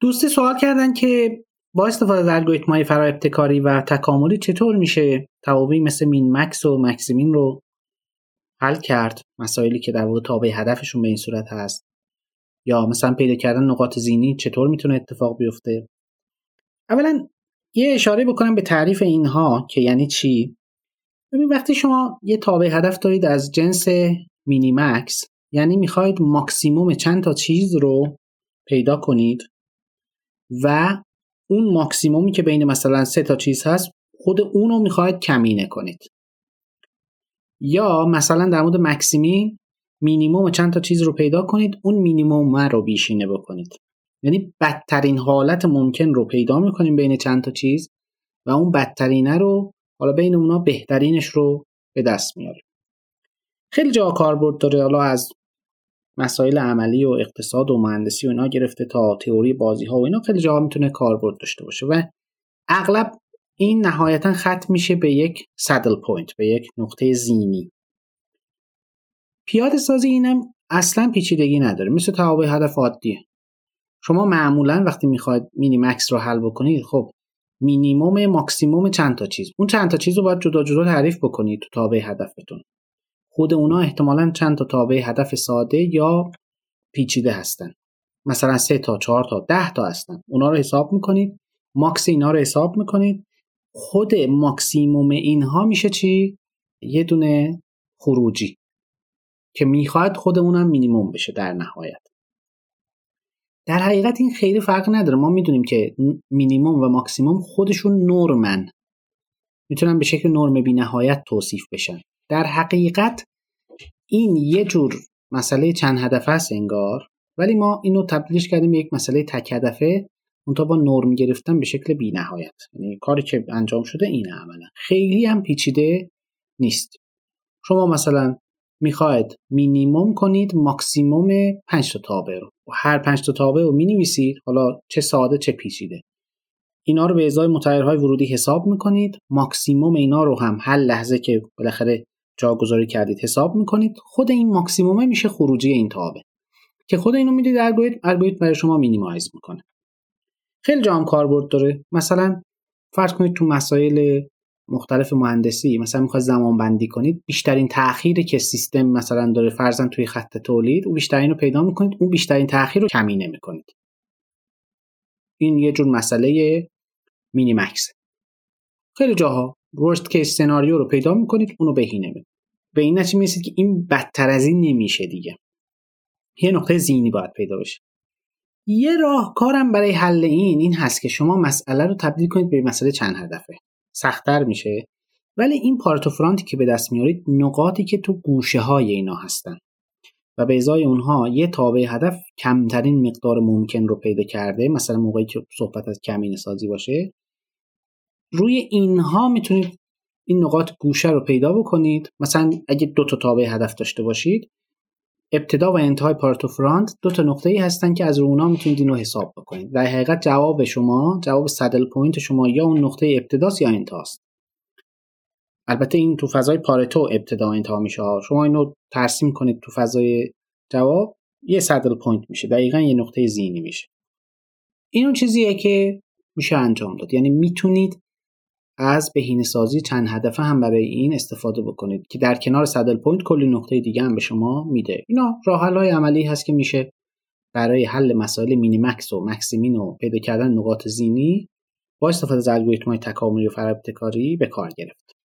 دوستی سوال کردن که با استفاده از الگوریتم های فرا ابتکاری و تکاملی چطور میشه توابعی مثل مین مکس و مکسیمین رو حل کرد؟ مسائلی که در واقع تابع هدفشون به این صورت هست. یا مثلا پیدا کردن نقاط زینی چطور می‌تونه اتفاق بیفته؟ اولا یه اشاره بکنم به تعریف اینها که یعنی چی؟ ببین وقتی شما یه تابع هدف دارید از جنس مینی مکس یعنی می‌خواید ماکسیموم چند تا چیز رو پیدا کنید و اون ماکسیمومی که بین مثلا سه تا چیز هست خود اون رو می‌خواید کمینه کنید. یا مثلا در مورد مکسیمی مینیموم چند تا چیز رو پیدا کنید اون مینیموم رو بیشینه بکنید. یعنی بدترین حالت ممکن رو پیدا می‌کنیم بین چند تا چیز و اون بدترینه رو حالا بین اونا بهترینش رو به دست میاریم. خیلی جا کاربرد داره حالا از مسائل عملی و اقتصاد و مهندسی و اینا گرفته تا تئوری بازی ها و اینا. خیلی جاها می‌تونه کاربرد داشته باشه و اغلب این نهایتا ختم میشه به یک saddle point به یک نقطه زینی. پیاده سازی اینم اصلا پیچیدگی نداره. مثل توابع هدف عادیه شما معمولا وقتی می‌خواید minimax رو حل بکنید خب مینیموم ماکسیموم چند تا چیز. اون چند تا چیز رو باید جدا جدا تعریف بکنید تو تابع هدفتون. خود اونا احتمالا چند تا تابع هدف ساده یا پیچیده هستن. مثلا سه تا چهار تا ده تا هستن. اونا رو حساب می‌کنید. max اینا رو حساب می‌کنید. خود ماکسیموم اینها میشه چی؟ یه دونه خروجی که می‌خواد خود اونم مینیموم بشه در نهایت. در حقیقت این خیلی فرق نداره. ما می‌دونیم که مینیموم و ماکسیموم خودشون نرمن. می‌تونن به شکل نرم بی نهایت توصیف بشن. در حقیقت این یه جور مسئله چند هدفه است انگار ولی ما اینو تبدیلش کردیم یک مسئله تک هدفه اونتا با نرم گرفتن به شکل بی نهایت یعنی کاری که انجام شده اینه عملا. خیلی هم پیچیده نیست. شما مثلا می‌خواید مینیموم کنید ماکسیموم 5 تا تابع رو. و هر 5 تا تابع رو می‌نویسید حالا چه ساده چه پیچیده. اینا رو به ازای متغیرهای ورودی حساب می‌کنید. ماکسیموم اینا رو هم هر لحظه که بالاخره جاگذاری کردید. حساب می‌کنید خود این ماکسیمومه میشه خروجی این تابع که خود اینو می‌دید الگوریتم الگوریتم برای شما minimize می‌کنه. خیلی جا هم کاربرد داره. مثلا فرض کنید تو مسائل مختلف مهندسی مثلا می‌خواد زمان بندی کنید بیشترین تأخیری که سیستم مثلا داره فرضاً توی خط تولید او بیشترین رو پیدا می‌کنید اون بیشترین تأخیر رو کمی نمی‌کنید این یه جور مسئله مینی مکس خیلی جاها ورست کیس سناریو رو پیدا می‌کنید اونو بهینه می‌کنید. به این نتیجه می‌رسید که این بدتر از این نمیشه دیگه. یه نقطه زینی باید پیدا بشه. یه راهکارم برای حل این این هست که شما مسئله رو تبدیل کنید به مسئله چند هدفه. سختتر میشه. ولی این Pareto front ی که به دست میارید نقاطی که تو گوشه های اینا هستن. و به ازای اونها یه تابع هدف کمترین مقدار ممکن رو پیدا کرده مثلا موقعی که صحبت از کمینه سازی باشه روی اینها می‌تونید این نقاط گوشه رو پیدا بکنید. مثلا اگه دو تا تابع هدف داشته باشید ابتدا و انتهای Pareto front دو تا نقطه ای هستن که از اونا می‌تونید اینو حساب بکنید. در حقیقت جواب شما جواب saddle point شما یا اون نقطه ابتداست یا انتهاست. البته این تو فضای پارتو ابتدا انتها میشه. شما اینو ترسیم کنید تو فضای جواب یه saddle point میشه. دقیقا یه نقطه زینی میشه. این اون چیزیه که میشه انجام داد. یعنی می‌تونید از بهینه سازی چند هدفه هم برای این استفاده بکنید که در کنار saddle point کلی نقطه دیگه هم به شما میده. اینا راه های عملی هست که میشه برای حل مسائل minimax و maximin و پیدا کردن نقاط زینی با استفاده از الگوریتم های تکاملی و فرابتکاری به کار گرفت.